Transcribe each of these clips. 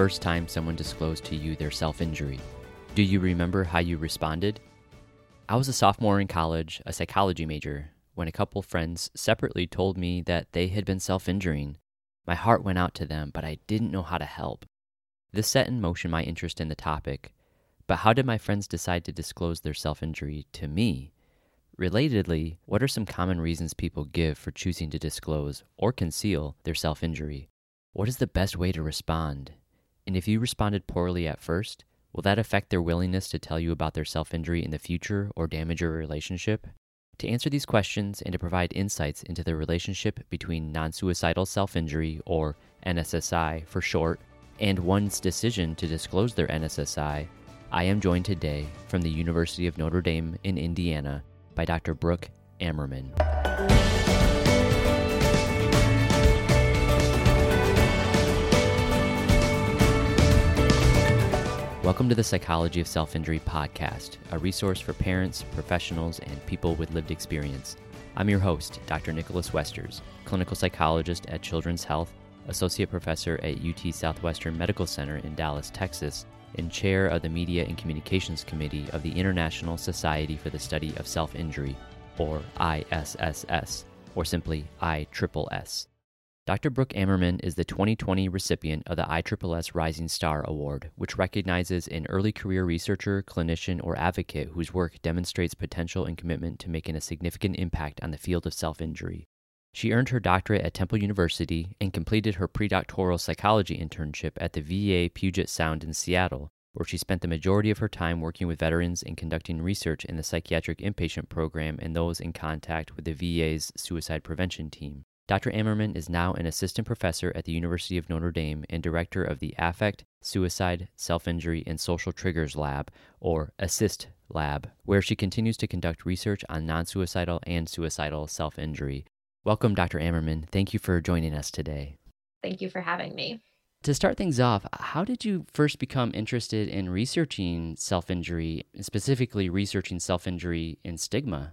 first time someone disclosed to you their self injury? Do you remember how you responded? I was a sophomore in college, a psychology major, when a couple friends separately told me that they had been self injuring. My heart went out to them, but I didn't know how to help. This set in motion my interest in the topic. But how did my friends decide to disclose their self injury to me? Relatedly, what are some common reasons people give for choosing to disclose or conceal their self injury? What is the best way to respond? And if you responded poorly at first, will that affect their willingness to tell you about their self injury in the future or damage your relationship? To answer these questions and to provide insights into the relationship between non suicidal self injury, or NSSI for short, and one's decision to disclose their NSSI, I am joined today from the University of Notre Dame in Indiana by Dr. Brooke Ammerman. Welcome to the Psychology of Self Injury podcast, a resource for parents, professionals, and people with lived experience. I'm your host, Dr. Nicholas Westers, clinical psychologist at Children's Health, associate professor at UT Southwestern Medical Center in Dallas, Texas, and chair of the Media and Communications Committee of the International Society for the Study of Self Injury, or ISSS, or simply ISSS. Dr. Brooke Ammerman is the 2020 recipient of the ISSS Rising Star Award, which recognizes an early career researcher, clinician, or advocate whose work demonstrates potential and commitment to making a significant impact on the field of self injury. She earned her doctorate at Temple University and completed her predoctoral psychology internship at the VA Puget Sound in Seattle, where she spent the majority of her time working with veterans and conducting research in the psychiatric inpatient program and those in contact with the VA's suicide prevention team. Dr. Ammerman is now an assistant professor at the University of Notre Dame and director of the Affect, Suicide, Self Injury, and Social Triggers Lab, or ASSIST Lab, where she continues to conduct research on non suicidal and suicidal self injury. Welcome, Dr. Ammerman. Thank you for joining us today. Thank you for having me. To start things off, how did you first become interested in researching self injury, specifically researching self injury and stigma?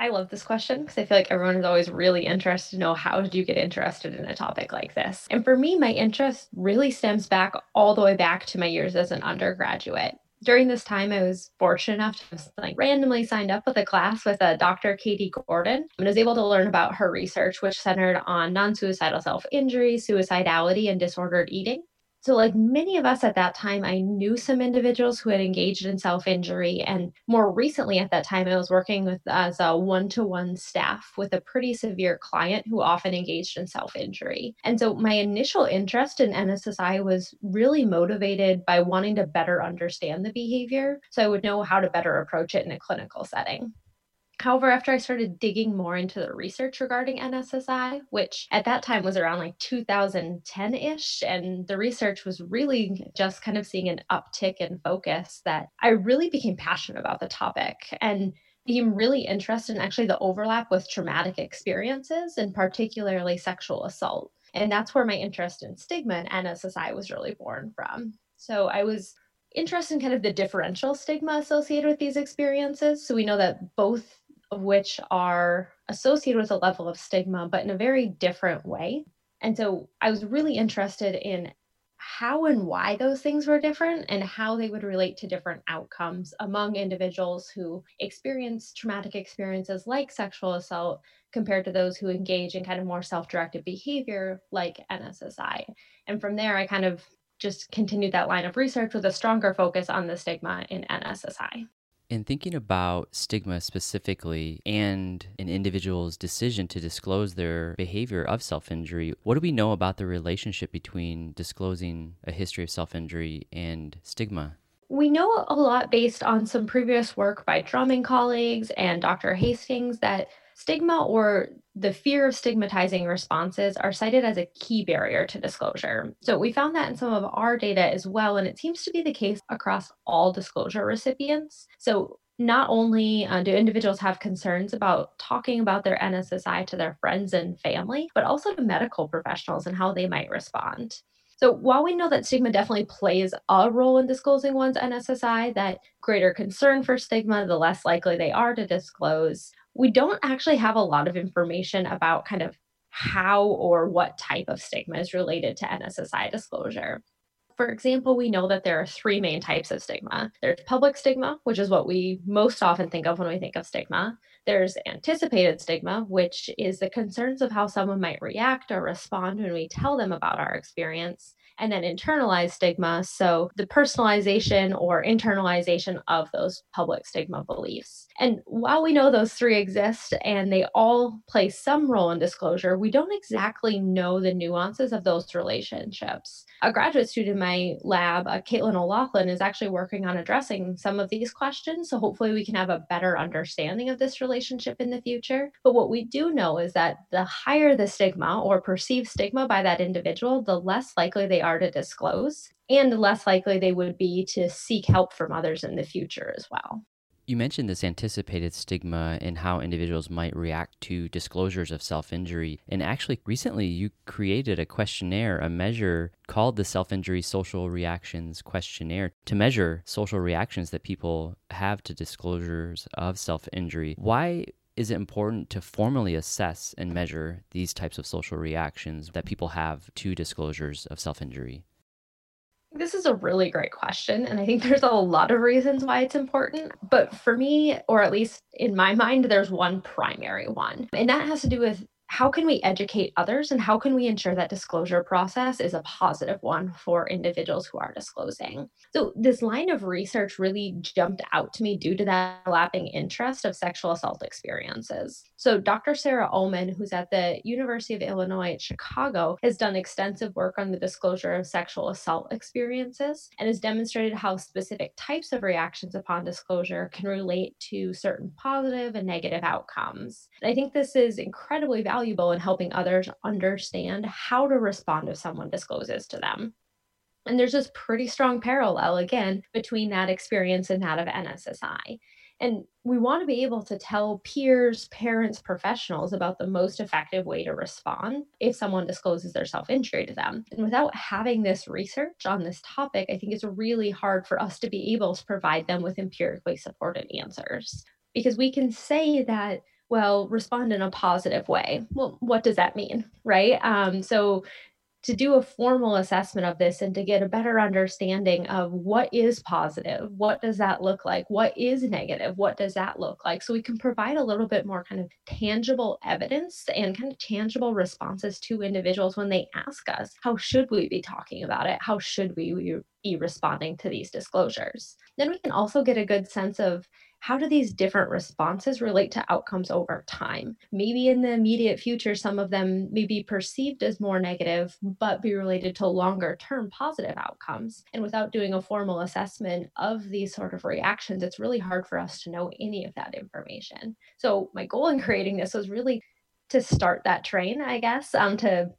I love this question because I feel like everyone is always really interested to know how did you get interested in a topic like this. And for me, my interest really stems back all the way back to my years as an undergraduate during this time, I was fortunate enough to like randomly signed up with a class with uh, a Dr. Katie Gordon and was able to learn about her research, which centered on non suicidal self injury, suicidality, and disordered eating. So, like many of us at that time, I knew some individuals who had engaged in self injury. And more recently, at that time, I was working with as a one to one staff with a pretty severe client who often engaged in self injury. And so, my initial interest in NSSI was really motivated by wanting to better understand the behavior so I would know how to better approach it in a clinical setting. However, after I started digging more into the research regarding NSSI, which at that time was around like 2010 ish, and the research was really just kind of seeing an uptick in focus, that I really became passionate about the topic and became really interested in actually the overlap with traumatic experiences and particularly sexual assault. And that's where my interest in stigma and NSSI was really born from. So I was interested in kind of the differential stigma associated with these experiences. So we know that both which are associated with a level of stigma, but in a very different way. And so I was really interested in how and why those things were different and how they would relate to different outcomes among individuals who experience traumatic experiences like sexual assault compared to those who engage in kind of more self directed behavior like NSSI. And from there, I kind of just continued that line of research with a stronger focus on the stigma in NSSI. In thinking about stigma specifically and an individual's decision to disclose their behavior of self injury, what do we know about the relationship between disclosing a history of self injury and stigma? We know a lot based on some previous work by Drumming colleagues and Dr. Hasking that Stigma or the fear of stigmatizing responses are cited as a key barrier to disclosure. So we found that in some of our data as well, and it seems to be the case across all disclosure recipients. So not only uh, do individuals have concerns about talking about their NSSI to their friends and family, but also to medical professionals and how they might respond. So while we know that stigma definitely plays a role in disclosing one's NSSI, that greater concern for stigma, the less likely they are to disclose, we don't actually have a lot of information about kind of how or what type of stigma is related to NSSI disclosure. For example, we know that there are three main types of stigma there's public stigma, which is what we most often think of when we think of stigma. There's anticipated stigma, which is the concerns of how someone might react or respond when we tell them about our experience and then internalized stigma. So the personalization or internalization of those public stigma beliefs. And while we know those three exist and they all play some role in disclosure, we don't exactly know the nuances of those relationships. A graduate student in my lab, uh, Caitlin O'Loughlin, is actually working on addressing some of these questions. So hopefully we can have a better understanding of this relationship in the future. But what we do know is that the higher the stigma or perceived stigma by that individual, the less likely they are to disclose and less likely they would be to seek help from others in the future as well. You mentioned this anticipated stigma and how individuals might react to disclosures of self injury. And actually, recently you created a questionnaire, a measure called the Self Injury Social Reactions Questionnaire to measure social reactions that people have to disclosures of self injury. Why is it important to formally assess and measure these types of social reactions that people have to disclosures of self injury? This is a really great question. And I think there's a lot of reasons why it's important. But for me, or at least in my mind, there's one primary one. And that has to do with how can we educate others and how can we ensure that disclosure process is a positive one for individuals who are disclosing? So this line of research really jumped out to me due to that overlapping interest of sexual assault experiences. So dr sarah ullman who's at the university of illinois at chicago has done extensive work on the disclosure of sexual assault experiences and has demonstrated how specific types of reactions upon disclosure can relate to certain positive and negative outcomes. And i think this is incredibly valuable valuable in helping others understand how to respond if someone discloses to them. And there's this pretty strong parallel, again, between that experience and that of NSSI. And we want to be able to tell peers, parents, professionals about the most effective way to respond if someone discloses their self injury to them. And without having this research on this topic, I think it's really hard for us to be able to provide them with empirically supported answers. Because we can say that well, respond in a positive way. Well, what does that mean? Right. Um, so, to do a formal assessment of this and to get a better understanding of what is positive, what does that look like? What is negative? What does that look like? So we can provide a little bit more kind of tangible evidence and kind of tangible responses to individuals when they ask us, how should we be talking about it? How should we be responding to these disclosures? Then we can also get a good sense of how do these different responses relate to outcomes over time? Maybe in the immediate future, some of them may be perceived as more negative, but be related to longer term positive outcomes. And without doing a formal assessment of these sort of reactions, it's really hard for us to know any of that information. So, my goal in creating this was really to start that train, I guess, um, to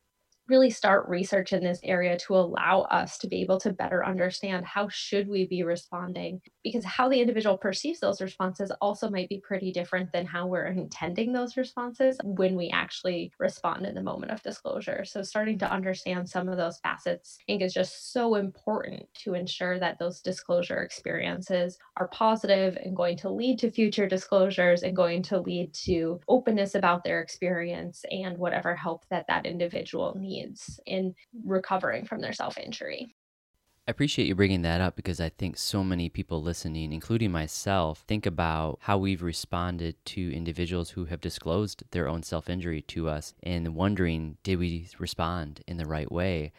really start research in this area to allow us to be able to better understand how should we be responding because how the individual perceives those responses also might be pretty different than how we're intending those responses when we actually respond in the moment of disclosure. So starting to understand some of those facets i think is just so important to ensure that those disclosure experiences are positive and going to lead to future disclosures and going to lead to openness about their experience and whatever help that that individual needs needs in recovering from their self injury. I appreciate you bringing that up because I think so many people listening, including myself, think about how we've responded to individuals who have disclosed their own self injury to us and wondering, did we respond in the right way?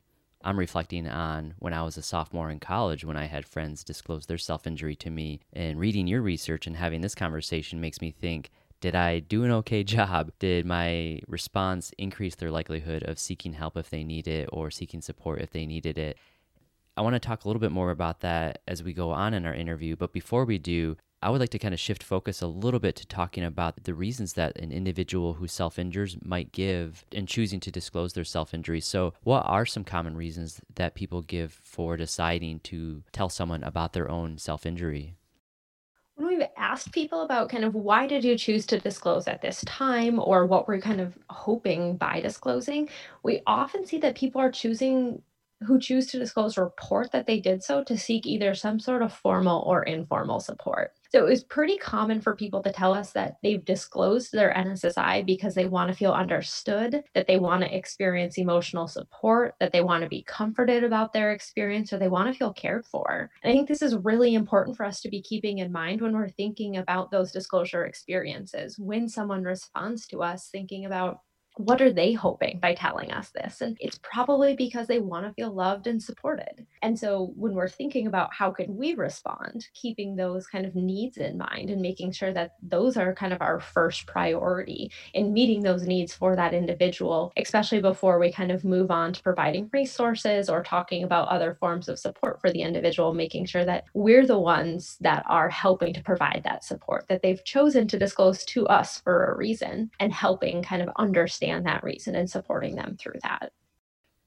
I'm reflecting on when I was a sophomore in college when I had friends disclose their self injury to me. And reading your research and having this conversation makes me think did I do an okay job? Did my response increase their likelihood of seeking help if they need it or seeking support if they needed it? I want to talk a little bit more about that as we go on in our interview. But before we do, I would like to kind of shift focus a little bit to talking about the reasons that an individual who self injures might give in choosing to disclose their self injury. So, what are some common reasons that people give for deciding to tell someone about their own self injury? When we've asked people about kind of why did you choose to disclose at this time or what we're kind of hoping by disclosing, we often see that people are choosing who choose to disclose report that they did so to seek either some sort of formal or informal support. So it was pretty common for people to tell us that they've disclosed their NSSI because they want to feel understood, that they want to experience emotional support, that they want to be comforted about their experience, or they want to feel cared for. And I think this is really important for us to be keeping in mind when we're thinking about those disclosure experiences. When someone responds to us, thinking about what are they hoping by telling us this? And it's probably because they want to feel loved and supported. And so when we're thinking about how can we respond, keeping those kind of needs in mind and making sure that those are kind of our first priority in meeting those needs for that individual, especially before we kind of move on to providing resources or talking about other forms of support for the individual, making sure that we're the ones that are helping to provide that support, that they've chosen to disclose to us for a reason and helping kind of understand understand that reason and supporting them through that.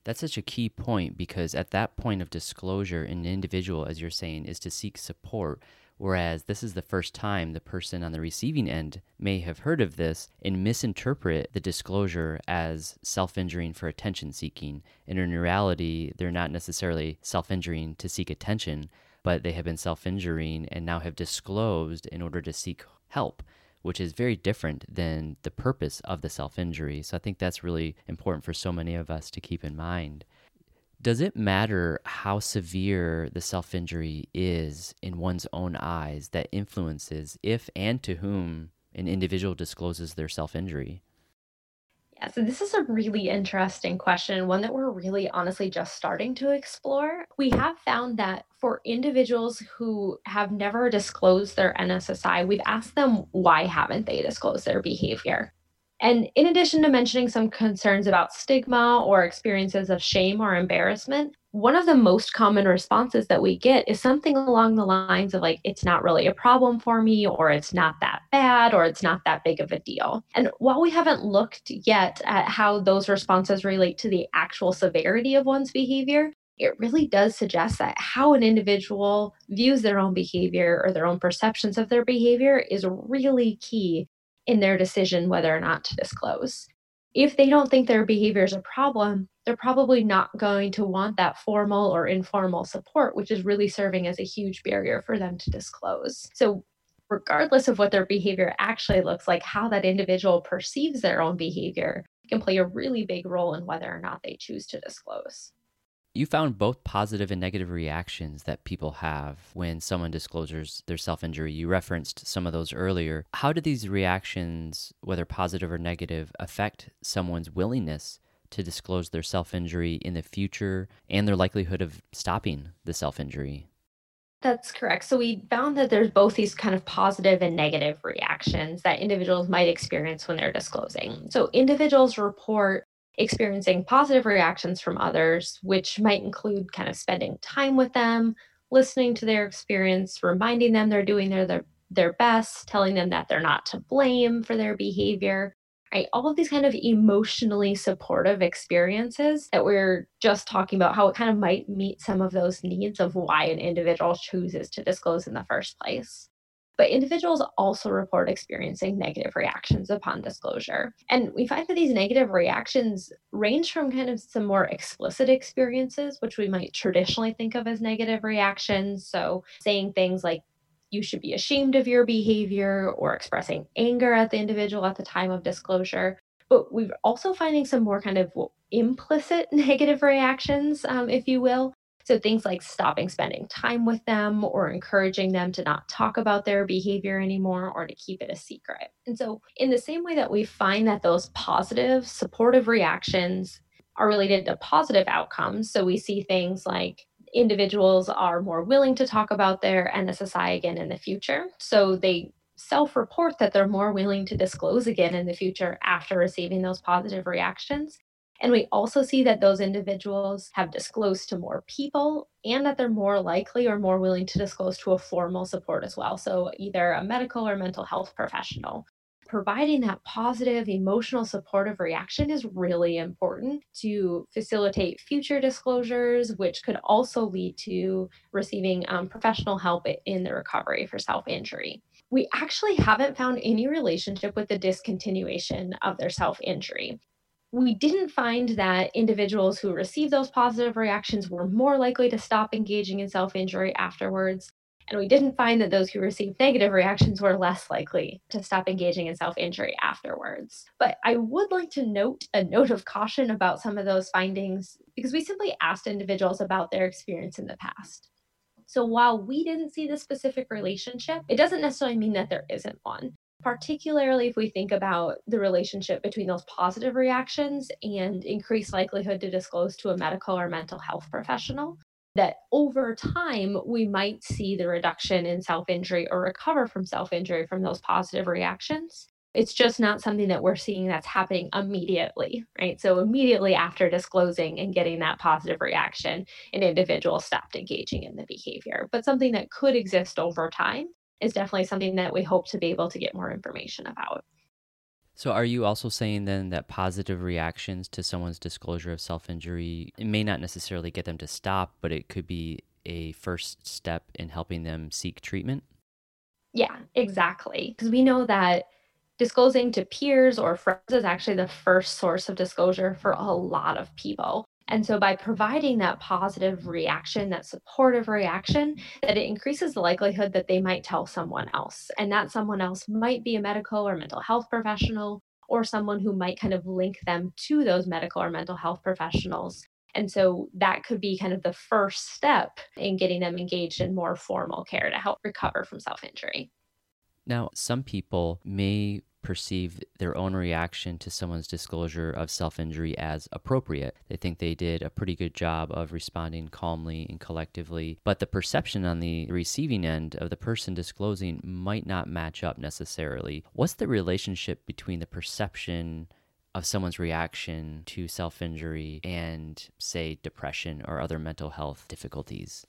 That's such a key point because at that point of disclosure, an individual, as you're saying, is to seek support. Whereas this is the first time the person on the receiving end may have heard of this and misinterpret the disclosure as self injuring for attention seeking. And in reality, they're not necessarily self injuring to seek attention, but they have been self injuring and now have disclosed in order to seek help which is very different than the purpose of the self injury. So I think that's really important for so many of us to keep in mind. Does it matter how severe the self injury is in one's own eyes that influences if and to whom an individual discloses their self injury? Yeah, so this is a really interesting question, one that we're really honestly just starting to explore. We have found that for individuals who have never disclosed their NSSI, we've asked them why haven't they disclosed their behavior. And in addition to mentioning some concerns about stigma or experiences of shame or embarrassment, one of the most common responses that we get is something along the lines of like it's not really a problem for me or it's not that bad or it's not that big of a deal. And while we haven't looked yet at how those responses relate to the actual severity of one's behavior it really does suggest that how an individual views their own behavior or their own perceptions of their behavior is really key in their decision whether or not to disclose if they don't think their behavior is a problem, they're probably not going to want that formal or informal support, which is really serving as a huge barrier for them to disclose. So, regardless of what their behavior actually looks like, how that individual perceives their own behavior can play a really big role in whether or not they choose to disclose. You found both positive and negative reactions that people have when someone discloses their self injury. You referenced some of those earlier. How do these reactions, whether positive or negative, affect someone's willingness to disclose their self injury in the future and their likelihood of stopping the self injury? That's correct. So we found that there's both these kind of positive and negative reactions that individuals might experience when they're disclosing. So individuals report experiencing positive reactions from others, which might include kind of spending time with them, listening to their experience, reminding them they're doing their, their, their best, telling them that they're not to blame for their behavior. Right? All of these kind of emotionally supportive experiences that we're just talking about, how it kind of might meet some of those needs of why an individual chooses to disclose in the first place. But individuals also report experiencing negative reactions upon disclosure. And we find that these negative reactions range from kind of some more explicit experiences, which we might traditionally think of as negative reactions. So saying things like, you should be ashamed of your behavior or expressing anger at the individual at the time of disclosure. But we're also finding some more kind of implicit negative reactions, um, if you will, so things like stopping spending time with them or encouraging them to not talk about their behavior anymore or to keep it a secret. And so, in the same way that we find that those positive, supportive reactions are related to positive outcomes, so we see things like individuals are more willing to talk about their NSSI again in the future. So they self report that they're more willing to disclose again in the future after receiving those positive reactions. And we also see that those individuals have disclosed to more people and that they're more likely or more willing to disclose to a formal support as well. So, either a medical or mental health professional. Providing that positive, emotional, supportive reaction is really important to facilitate future disclosures, which could also lead to receiving um, professional help in the recovery for self injury we actually haven't found any relationship with the discontinuation of their self injury we didn't find that individuals who received those positive reactions were more likely to stop engaging in self injury afterwards. And we didn't find that those who received negative reactions were less likely to stop engaging in self injury afterwards. But I would like to note a note of caution about some of those findings because we simply asked individuals about their experience in the past. So while we didn't see the specific relationship, it doesn't necessarily mean that there isn't one particularly if we think about the relationship between those positive reactions and increased likelihood to disclose to a medical or mental health professional that over time we might see the reduction in self injury or recover from self injury from those positive reactions. It's just not something that we're seeing that's happening immediately, right? So, immediately after disclosing and getting that positive reaction, an individual stopped engaging in the behavior, but something that could exist over time is definitely something that we hope to be able to get more information about. So, are you also saying then that positive reactions to someone's disclosure of self injury may not necessarily get them to stop, but it could be a first step in helping them seek treatment? Yeah, exactly. Because we know that disclosing to peers or friends is actually the first source of disclosure for a lot of people. And so by providing that positive reaction, that supportive reaction, that it increases the likelihood that they might tell someone else. And that someone else might be a medical or mental health professional or someone who might kind of link them to those medical or mental health professionals. And so that could be kind of the first step in getting them engaged in more formal care to help recover from self injury. Now, some people may perceive their own reaction to someone's disclosure of self injury as appropriate. They think they did a pretty good job of responding calmly and collectively, but the perception on the receiving end of the person disclosing might not match up necessarily. What's the relationship between the perception? Of someone's reaction to self injury and, say, depression or other mental health difficulties?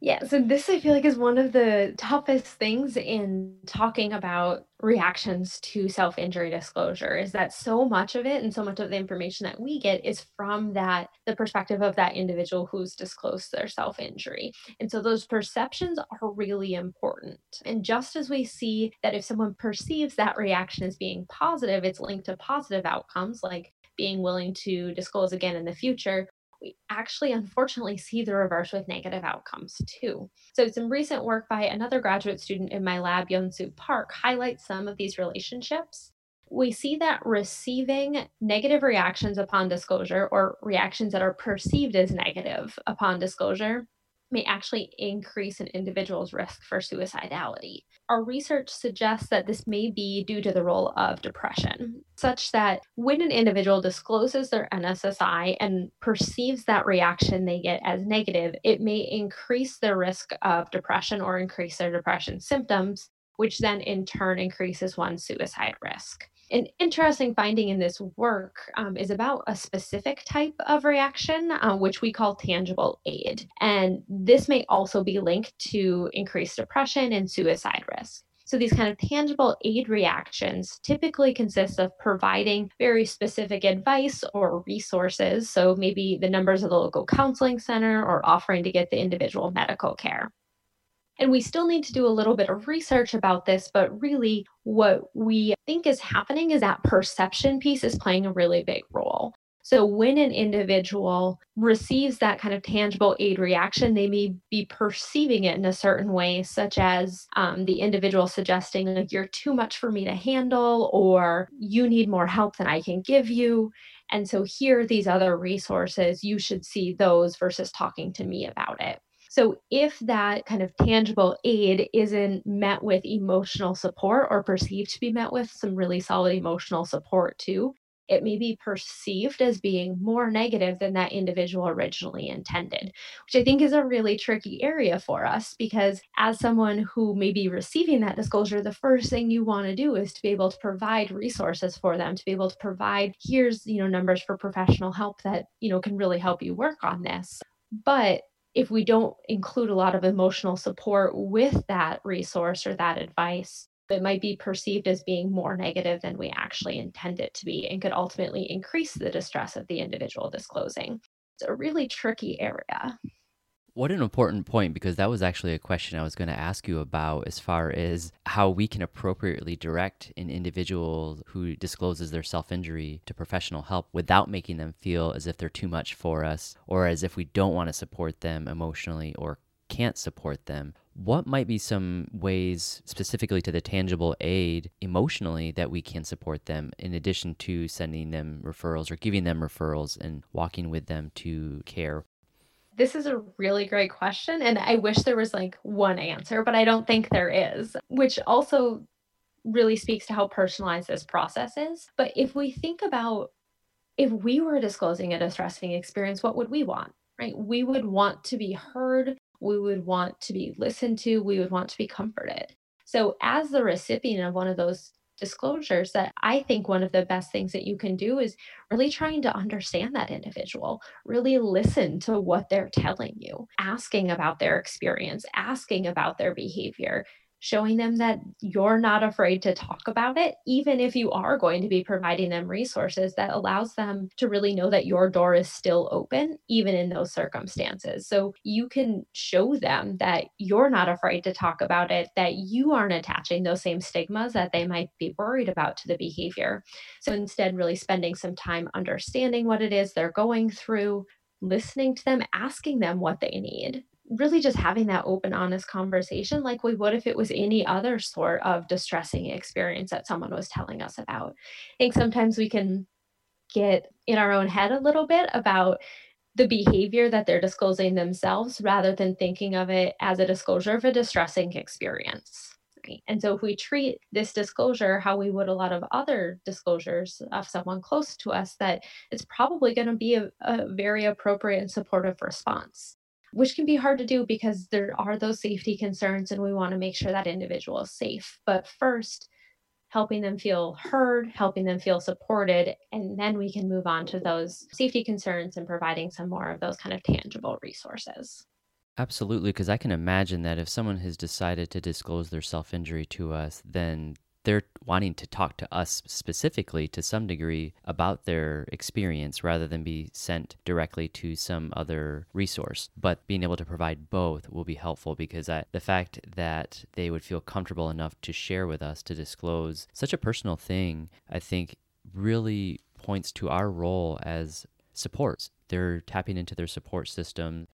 Yeah, so this I feel like is one of the toughest things in talking about reactions to self injury disclosure is that so much of it and so much of the information that we get is from that the perspective of that individual who's disclosed their self injury. And so those perceptions are really important. And just as we see that if someone perceives that reaction as being positive, it's linked to positive outcomes like being willing to disclose again in the future, we actually unfortunately see the reverse with negative outcomes too. So, some recent work by another graduate student in my lab, Yunsu Park, highlights some of these relationships. We see that receiving negative reactions upon disclosure or reactions that are perceived as negative upon disclosure may actually increase an individual's risk for suicidality. Our research suggests that this may be due to the role of depression, such that when an individual discloses their NSSI and perceives that reaction they get as negative, it may increase their risk of depression or increase their depression symptoms, which then in turn increases one's suicide risk. An interesting finding in this work um, is about a specific type of reaction, uh, which we call tangible aid. And this may also be linked to increased depression and suicide risk. So, these kind of tangible aid reactions typically consist of providing very specific advice or resources. So, maybe the numbers of the local counseling center or offering to get the individual medical care. And we still need to do a little bit of research about this, but really what we think is happening is that perception piece is playing a really big role. So when an individual receives that kind of tangible aid reaction, they may be perceiving it in a certain way, such as um, the individual suggesting, like, you're too much for me to handle, or you need more help than I can give you. And so here are these other resources. You should see those versus talking to me about it. So, if that kind of tangible aid isn't met with emotional support or perceived to be met with some really solid emotional support too, it may be perceived as being more negative than that individual originally intended, which I think is a really tricky area for us because as someone who may be receiving that disclosure, the first thing you want to do is to be able to provide resources for them, to be able to provide here's, you know, numbers for professional help that, you know, can really help you work on this. But if we don't include a lot of emotional support with that resource or that advice, it might be perceived as being more negative than we actually intend it to be and could ultimately increase the distress of the individual disclosing. It's a really tricky area. What an important point, because that was actually a question I was going to ask you about as far as how we can appropriately direct an individual who discloses their self injury to professional help without making them feel as if they're too much for us or as if we don't want to support them emotionally or can't support them, what might be some ways specifically to the tangible aid emotionally that we can support them in addition to sending them referrals or giving them referrals and walking with them to care? This is a really great question. And I wish there was like one answer, but I don't think there is, which also really speaks to how personalized this process is. But if we think about if we were disclosing a distressing experience, what would we want? Right? We would want to be heard. We would want to be listened to. We would want to be comforted. So, as the recipient of one of those disclosures that I think one of the best things that you can do is really trying to understand that individual, really listen to what they're telling you, asking about their experience, asking about their behavior, showing them that you're not afraid to talk about it even if you are going to be providing them resources that allows them to really know that your door is still open even in those circumstances. So you can show them that you're not afraid to talk about it that you aren't attaching those same stigmas that they might be worried about to the behavior. So instead really spending some time understanding what it is they're going through listening to them asking them what they need really just having that open, honest conversation like we would if it was any other sort of distressing experience that someone was telling us about. I think sometimes we can get in our own head a little bit about the behavior that they're disclosing themselves rather than thinking of it as a disclosure of a distressing experience. Right? And so, if we treat this disclosure how we would a lot of other disclosures of someone close to us, that it's probably going to be a, a very appropriate and supportive response which can be hard to do because there are those safety concerns and we want to make sure that individual is safe. But first, helping them feel heard, helping them feel supported, and then we can move on to those safety concerns and providing some more of those kind of tangible resources. Absolutely, because I can imagine that if someone has decided to disclose their self injury to us, then they're wanting to talk to us specifically to some degree about their experience rather than be sent directly to some other resource. But being able to provide both will be helpful because I, the fact that they would feel comfortable enough to share with us, to disclose such a personal thing, I think really points to our role as supports. They're tapping into their support system.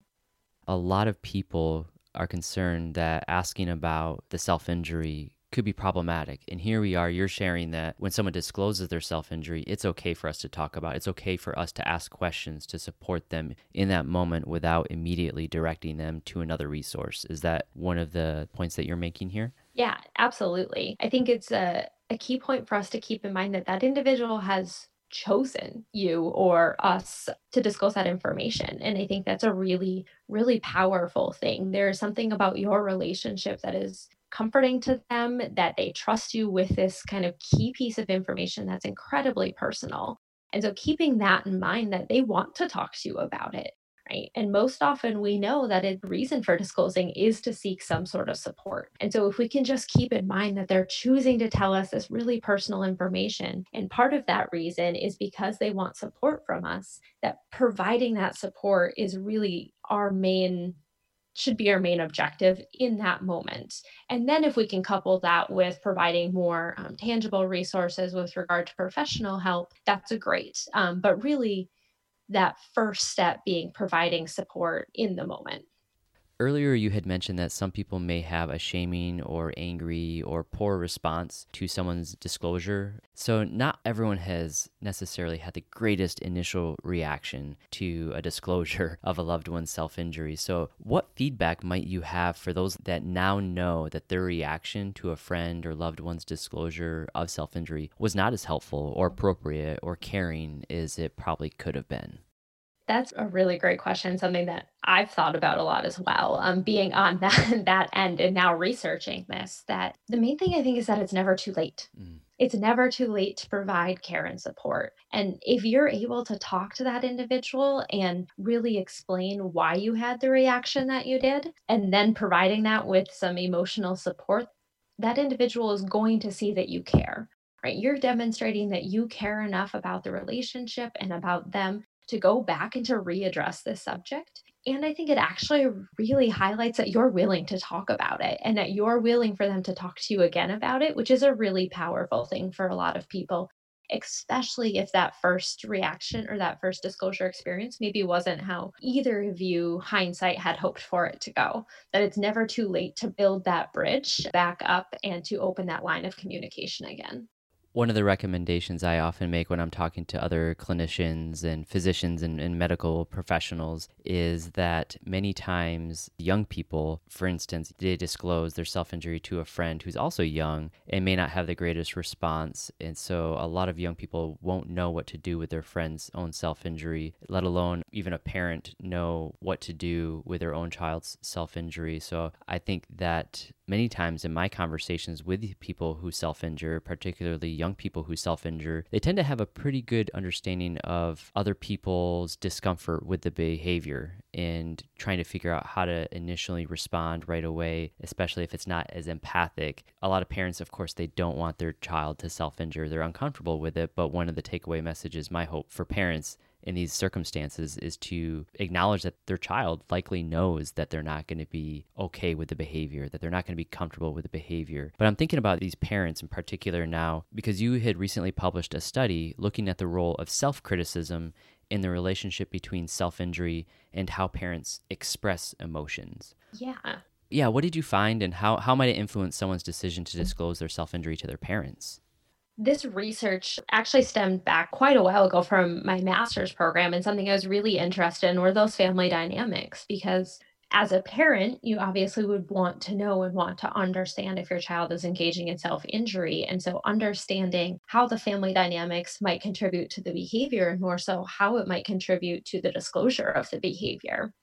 A lot of people are concerned that asking about the self injury could be problematic. And here we are, you're sharing that when someone discloses their self injury, it's okay for us to talk about. It. It's okay for us to ask questions to support them in that moment without immediately directing them to another resource. Is that one of the points that you're making here? Yeah, absolutely. I think it's a, a key point for us to keep in mind that that individual has chosen you or us to disclose that information. And I think that's a really, really powerful thing. There's something about your relationship that is comforting to them that they trust you with this kind of key piece of information that's incredibly personal. And so keeping that in mind that they want to talk to you about it, right? And most often we know that a reason for disclosing is to seek some sort of support. And so if we can just keep in mind that they're choosing to tell us this really personal information, and part of that reason is because they want support from us, that providing that support is really our main should be our main objective in that moment. And then, if we can couple that with providing more um, tangible resources with regard to professional help, that's a great. Um, but really, that first step being providing support in the moment. Earlier, you had mentioned that some people may have a shaming or angry or poor response to someone's disclosure. So, not everyone has necessarily had the greatest initial reaction to a disclosure of a loved one's self injury. So, what feedback might you have for those that now know that their reaction to a friend or loved one's disclosure of self injury was not as helpful or appropriate or caring as it probably could have been? That's a really great question, something that I've thought about a lot as well. Um, being on that that end and now researching this, that the main thing I think is that it's never too late. Mm. It's never too late to provide care and support. And if you're able to talk to that individual and really explain why you had the reaction that you did, and then providing that with some emotional support, that individual is going to see that you care right? You're demonstrating that you care enough about the relationship and about them to go back and to readdress this subject. And I think it actually really highlights that you're willing to talk about it and that you're willing for them to talk to you again about it, which is a really powerful thing for a lot of people. especially if that first reaction or that first disclosure experience maybe wasn't how either of you hindsight had hoped for it to go that it's never too late to build that bridge back up and to open that line of communication again one of the recommendations I often make when I'm talking to other clinicians and physicians and, and, medical professionals is that many times young people, for instance, they disclose their self injury to a friend who's also young and may not have the greatest response. And so a lot of young people won't know what to do with their friend's own self injury, let alone even a parent know what to do with their own child's self injury. So I think that many times in my conversations with people who self injure, particularly young people who self injure, they tend to have a pretty good understanding of other people's discomfort with the behavior and trying to figure out how to initially respond right away, especially if it's not as empathic. A lot of parents, of course, they don't want their child to self injure, they're uncomfortable with it. But one of the takeaway messages, my hope for parents in these circumstances is to acknowledge that their child likely knows that they're not going to be okay with the behavior, that they're not going to be comfortable with the behavior. But I'm thinking about these parents in particular now because you had recently published a study looking at the role of self criticism in the relationship between self injury and how parents express emotions. Yeah. Yeah, what did you find and how, how might it influence someone's decision to disclose their self injury to their parents? This research actually stemmed back quite a while ago from my master's program, and something I was really interested in were those family dynamics because as a parent, you obviously would want to know and want to understand if your child is engaging in self injury. And so, understanding how the family dynamics might contribute to the behavior, and more so, how it might contribute to the disclosure of the behavior.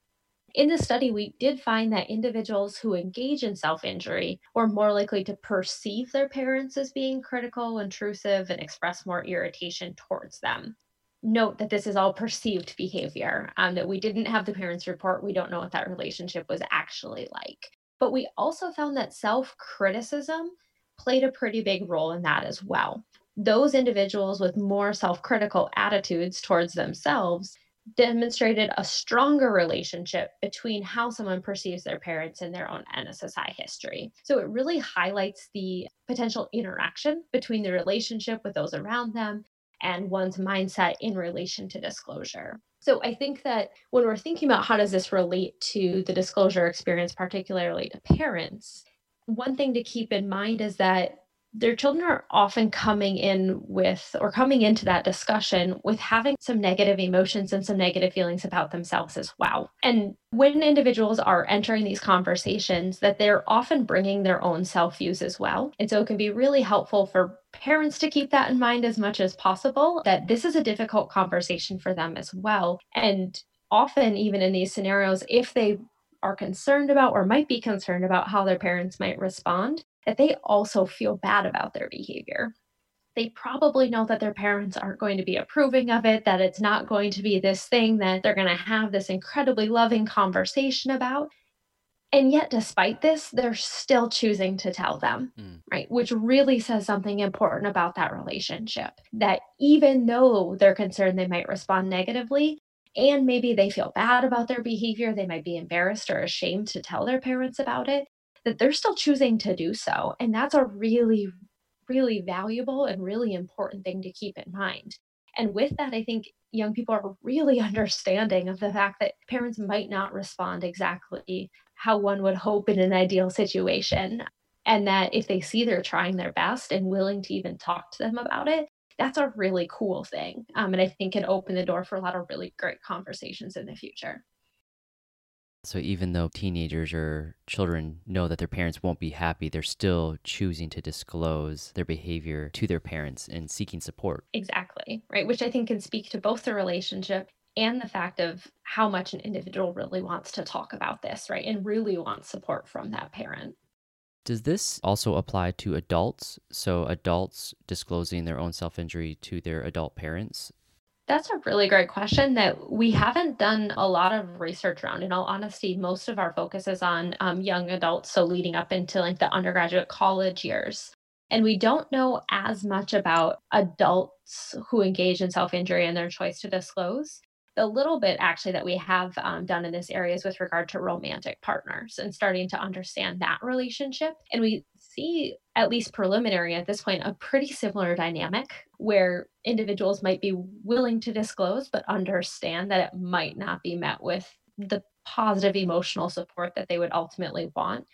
In the study, we did find that individuals who engage in self injury were more likely to perceive their parents as being critical, intrusive, and express more irritation towards them. Note that this is all perceived behavior, um, that we didn't have the parents report. We don't know what that relationship was actually like. But we also found that self criticism played a pretty big role in that as well. Those individuals with more self critical attitudes towards themselves demonstrated a stronger relationship between how someone perceives their parents and their own NSSI history. So it really highlights the potential interaction between the relationship with those around them and one's mindset in relation to disclosure. So I think that when we're thinking about how does this relate to the disclosure experience particularly to parents, one thing to keep in mind is that their children are often coming in with or coming into that discussion with having some negative emotions and some negative feelings about themselves as well. And when individuals are entering these conversations that they're often bringing their own self views as well. And so it can be really helpful for parents to keep that in mind as much as possible that this is a difficult conversation for them as well. And often even in these scenarios if they are concerned about or might be concerned about how their parents might respond, that they also feel bad about their behavior. They probably know that their parents aren't going to be approving of it, that it's not going to be this thing that they're going to have this incredibly loving conversation about. And yet, despite this, they're still choosing to tell them, mm. right? Which really says something important about that relationship. That even though they're concerned they might respond negatively, and maybe they feel bad about their behavior, they might be embarrassed or ashamed to tell their parents about it, that they're still choosing to do so. And that's a really, really valuable and really important thing to keep in mind. And with that, I think young people are really understanding of the fact that parents might not respond exactly how one would hope in an ideal situation. And that if they see they're trying their best and willing to even talk to them about it, that's a really cool thing. Um, and I think can open the door for a lot of really great conversations in the future. So even though teenagers or children know that their parents won't be happy, they're still choosing to disclose their behavior to their parents and seeking support. Exactly, right? Which I think can speak to both the relationship and the fact of how much an individual really wants to talk about this, right? And really wants support from that parent. Does this also apply to adults? So, adults disclosing their own self injury to their adult parents? That's a really great question that we haven't done a lot of research around. In all honesty, most of our focus is on um, young adults, so leading up into like the undergraduate college years. And we don't know as much about adults who engage in self injury and their choice to disclose. The little bit actually that we have um, done in this area is with regard to romantic partners and starting to understand that relationship. And we see, at least preliminary at this point, a pretty similar dynamic where individuals might be willing to disclose, but understand that it might not be met with the positive emotional support that they would ultimately want,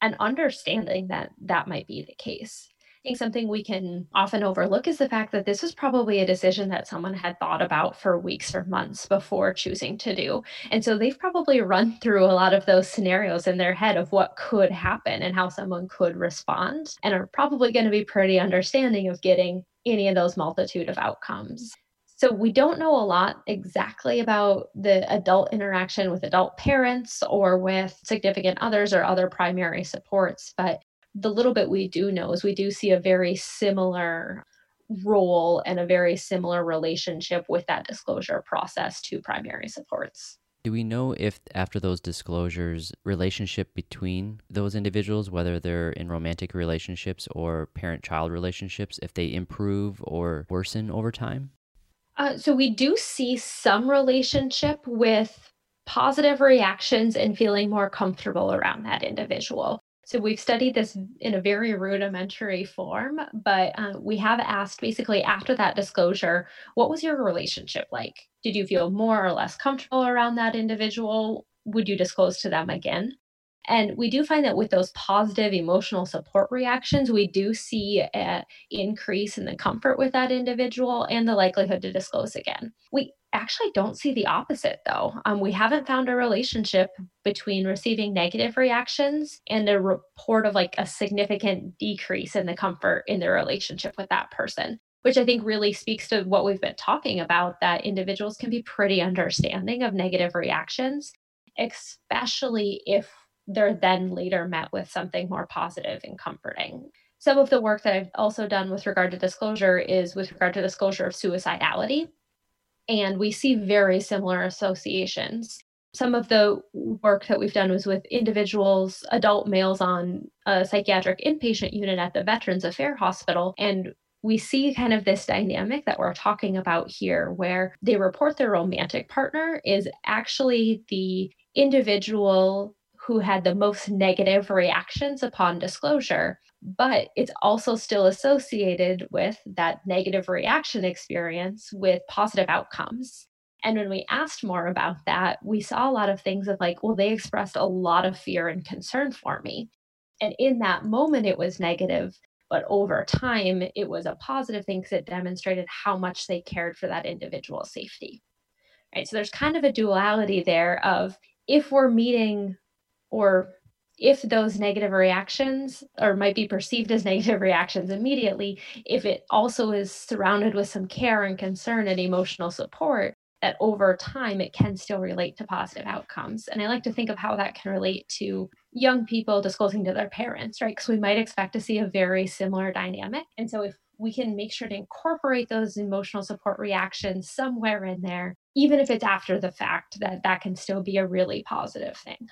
and understanding that that might be the case think something we can often overlook is the fact that this was probably a decision that someone had thought about for weeks or months before choosing to do. And so they've probably run through a lot of those scenarios in their head of what could happen and how someone could respond, and are probably going to be pretty understanding of getting any of those multitude of outcomes. So we don't know a lot exactly about the adult interaction with adult parents or with significant others or other primary supports, but the little bit we do know is we do see a very similar role and a very similar relationship with that disclosure process to primary supports. Do we know if after those disclosures, relationship between those individuals, whether they're in romantic relationships or parent child relationships, if they improve or worsen over time? Uh, so we do see some relationship with positive reactions and feeling more comfortable around that individual. So we've studied this in a very rudimentary form, but uh, we have asked basically after that disclosure, what was your relationship like? Did you feel more or less comfortable around that individual? Would you disclose to them again? And we do find that with those positive emotional support reactions, we do see an increase in the comfort with that individual and the likelihood to disclose again. We actually don't see the opposite though. Um, we haven't found a relationship between receiving negative reactions and a report of like a significant decrease in the comfort in the relationship with that person, which I think really speaks to what we've been talking about that individuals can be pretty understanding of negative reactions, especially if they're then later met with something more positive and comforting. Some of the work that I've also done with regard to disclosure is with regard to disclosure of suicidality and we see very similar associations. Some of the work that we've done was with individuals, adult males on a psychiatric inpatient unit at the Veterans Affairs Hospital. And we see kind of this dynamic that we're talking about here, where they report their romantic partner is actually the individual who had the most negative reactions upon disclosure but it's also still associated with that negative reaction experience with positive outcomes. And when we asked more about that, we saw a lot of things of like, well, they expressed a lot of fear and concern for me. And in that moment, it was negative, but over time, it was a positive thing because it demonstrated how much they cared for that individual's safety. Right. So there's kind of a duality there of if we're meeting or if those negative reactions or might be perceived as negative reactions immediately, if it also is surrounded with some care and concern and emotional support, that over time it can still relate to positive outcomes. And I like to think of how that can relate to young people disclosing to their parents, right? Because we might expect to see a very similar dynamic. And so if we can make sure to incorporate those emotional support reactions somewhere in there, even if it's after the fact, that that can still be a really positive thing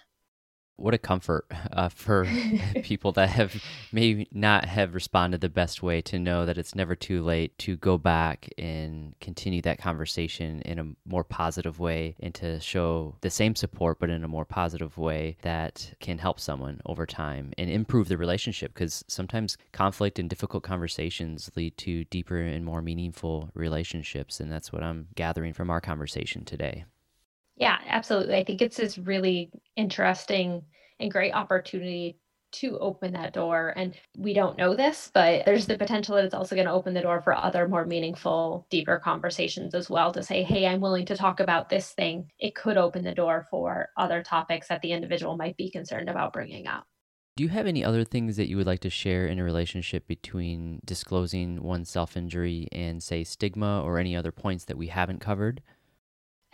what a comfort uh, for people that have maybe not have responded the best way to know that it's never too late to go back and continue that conversation in a more positive way and to show the same support but in a more positive way that can help someone over time and improve the relationship because sometimes conflict and difficult conversations lead to deeper and more meaningful relationships and that's what I'm gathering from our conversation today. Yeah, absolutely. I think it's this really interesting and great opportunity to open that door. And we don't know this, but there's the potential that it's also going to open the door for other more meaningful, deeper conversations as well to say, hey, I'm willing to talk about this thing. It could open the door for other topics that the individual might be concerned about bringing up. Do you have any other things that you would like to share in a relationship between disclosing one's self injury and, say, stigma or any other points that we haven't covered?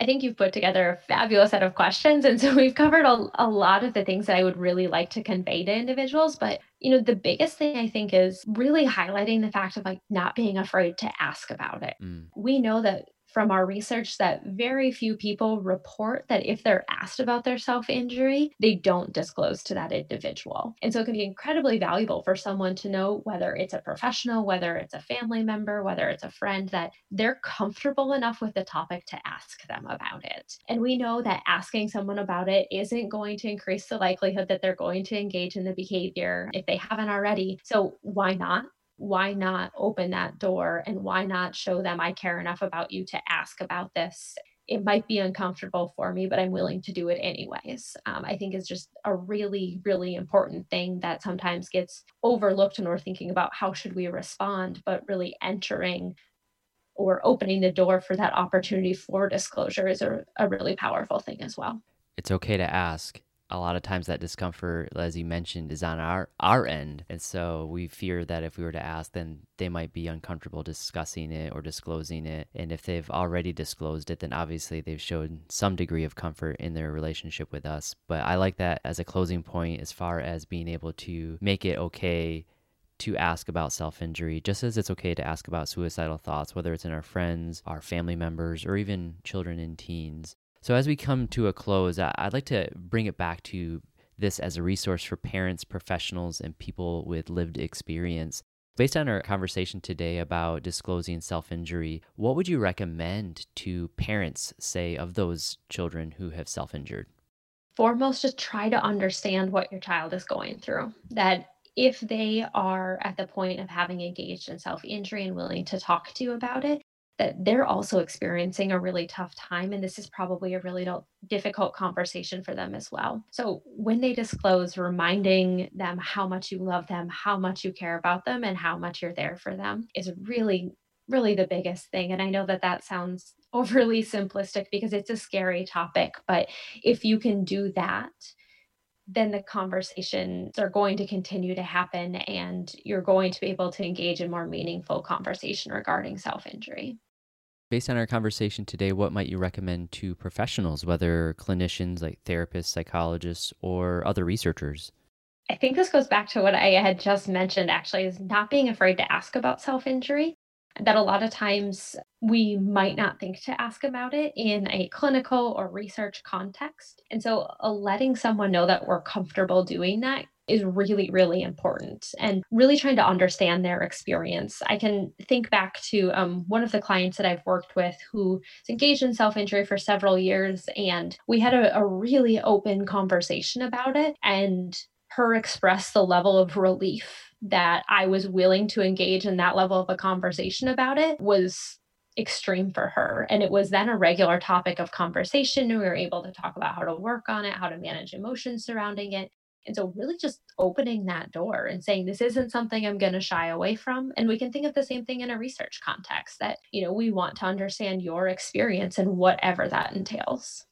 I think you've put together a fabulous set of questions. And so we've covered a, a lot of the things that I would really like to convey to individuals. But, you know, the biggest thing I think is really highlighting the fact of like not being afraid to ask about it. Mm. We know that from our research that very few people report that if they're asked about their self injury, they don't disclose to that individual. And so it can be incredibly valuable for someone to know whether it's a professional, whether it's a family member, whether it's a friend, that they're comfortable enough with the topic to ask them about it. And we know that asking someone about it isn't going to increase the likelihood that they're going to engage in the behavior if they haven't already. So why not? Why not open that door and why not show them I care enough about you to ask about this? It might be uncomfortable for me, but I'm willing to do it anyways. Um, I think is just a really, really important thing that sometimes gets overlooked when we're thinking about how should we respond, but really entering or opening the door for that opportunity for disclosure is a, a really powerful thing as well. It's okay to ask a lot of times that discomfort, as you mentioned, is on our our end, and so we fear that if we were to ask, then they might be uncomfortable discussing it or disclosing it. And if they've already disclosed it, then obviously they've shown some degree of comfort in their relationship with us. But I like that as a closing point, as far as being able to make it okay to ask about self injury, just as it's okay to ask about suicidal thoughts, whether it's in our friends, our family members, or even children and teens. So, as we come to a close, I'd like to bring it back to this as a resource for parents, professionals, and people with lived experience. Based on our conversation today about disclosing self injury, what would you recommend to parents, say, of those children who have self injured? Foremost, just try to understand what your child is going through. That if they are at the point of having engaged in self injury and willing to talk to you about it, that they're also experiencing a really tough time. And this is probably a really difficult conversation for them as well. So when they disclose, reminding them how much you love them, how much you care about them, and how much you're there for them is really, really the biggest thing. And I know that that sounds overly simplistic because it's a scary topic, but if you can do that, then the conversations are going to continue to happen and you're going to be able to engage in more meaningful conversation regarding self injury. Based on our conversation today, what might you recommend to professionals, whether clinicians like therapists, psychologists, or other researchers? I think this goes back to what I had just mentioned actually is not being afraid to ask about self injury. That a lot of times we might not think to ask about it in a clinical or research context. And so, uh, letting someone know that we're comfortable doing that is really, really important and really trying to understand their experience. I can think back to um, one of the clients that I've worked with who's engaged in self injury for several years, and we had a, a really open conversation about it. And her express the level of relief that I was willing to engage in that level of a conversation about it was extreme for her. And it was then a regular topic of conversation. We were able to talk about how to work on it, how to manage emotions surrounding it. And so, really just opening that door and saying, this isn't something I'm going to shy away from. And we can think of the same thing in a research context that, you know, we want to understand your experience and whatever that entails.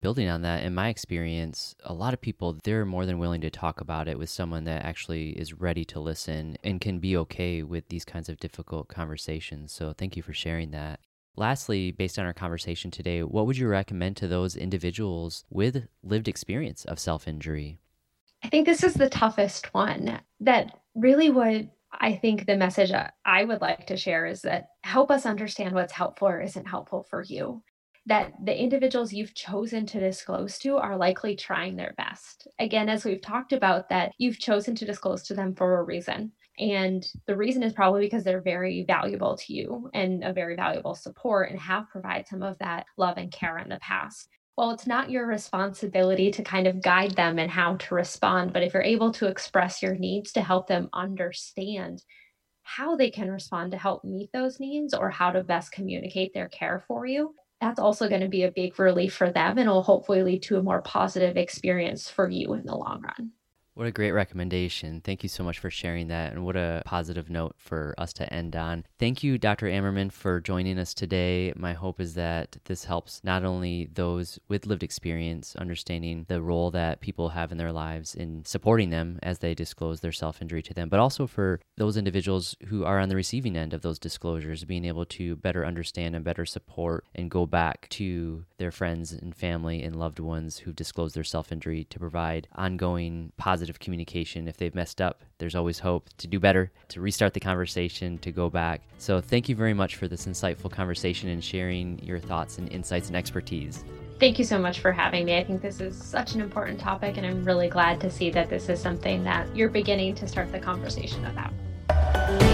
Building on that, in my experience, a lot of people, they're more than willing to talk about it with someone that actually is ready to listen and can be okay with these kinds of difficult conversations. So, thank you for sharing that. Lastly, based on our conversation today, what would you recommend to those individuals with lived experience of self injury? I think this is the toughest one. That really what I think the message I would like to share is that help us understand what's helpful or isn't helpful for you. That the individuals you've chosen to disclose to are likely trying their best. Again, as we've talked about, that you've chosen to disclose to them for a reason. And the reason is probably because they're very valuable to you and a very valuable support and have provided some of that love and care in the past well, it's not your responsibility to kind of guide them and how to respond, but if you're able to express your needs to help them understand how they can respond to help meet those needs or how to best communicate their care for you, that's also going to be a big relief for them and will hopefully lead to a more positive experience for you in the long run. What a great recommendation. Thank you so much for sharing that. And what a positive note for us to end on. Thank you, Dr. Ammerman, for joining us today. My hope is that this helps not only those with lived experience understanding the role that people have in their lives in supporting them as they disclose their self injury to them, but also for those individuals who are on the receiving end of those disclosures, being able to better understand and better support and go back to their friends and family and loved ones who disclose their self injury to provide ongoing positive positive communication. If they've messed up, there's always hope to do better, to restart the conversation, to go back. So, thank you very much for this insightful conversation and sharing your thoughts and insights and expertise. Thank you so much for having me. I think this is such an important topic, and I'm really glad to see that this is something that you're beginning to start the conversation about.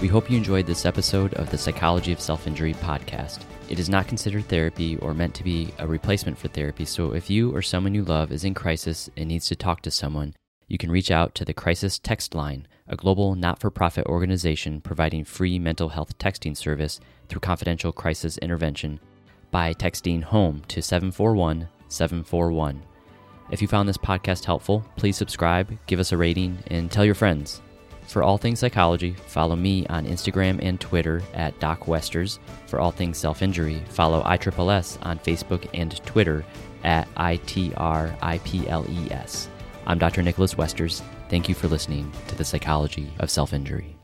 We hope you enjoyed this episode of the Psychology of Self Injury podcast. It is not considered therapy or meant to be a replacement for therapy, so if you or someone you love is in crisis and needs to talk to someone, you can reach out to the Crisis Text Line, a global not for profit organization providing free mental health texting service through confidential crisis intervention by texting HOME to 741 741. If you found this podcast helpful, please subscribe, give us a rating, and tell your friends. For all things psychology, follow me on Instagram and Twitter at Doc Westers. For all things self injury, follow ISSS on Facebook and Twitter at ITRIPLES. I'm Dr. Nicholas Westers. Thank you for listening to the Psychology of Self Injury.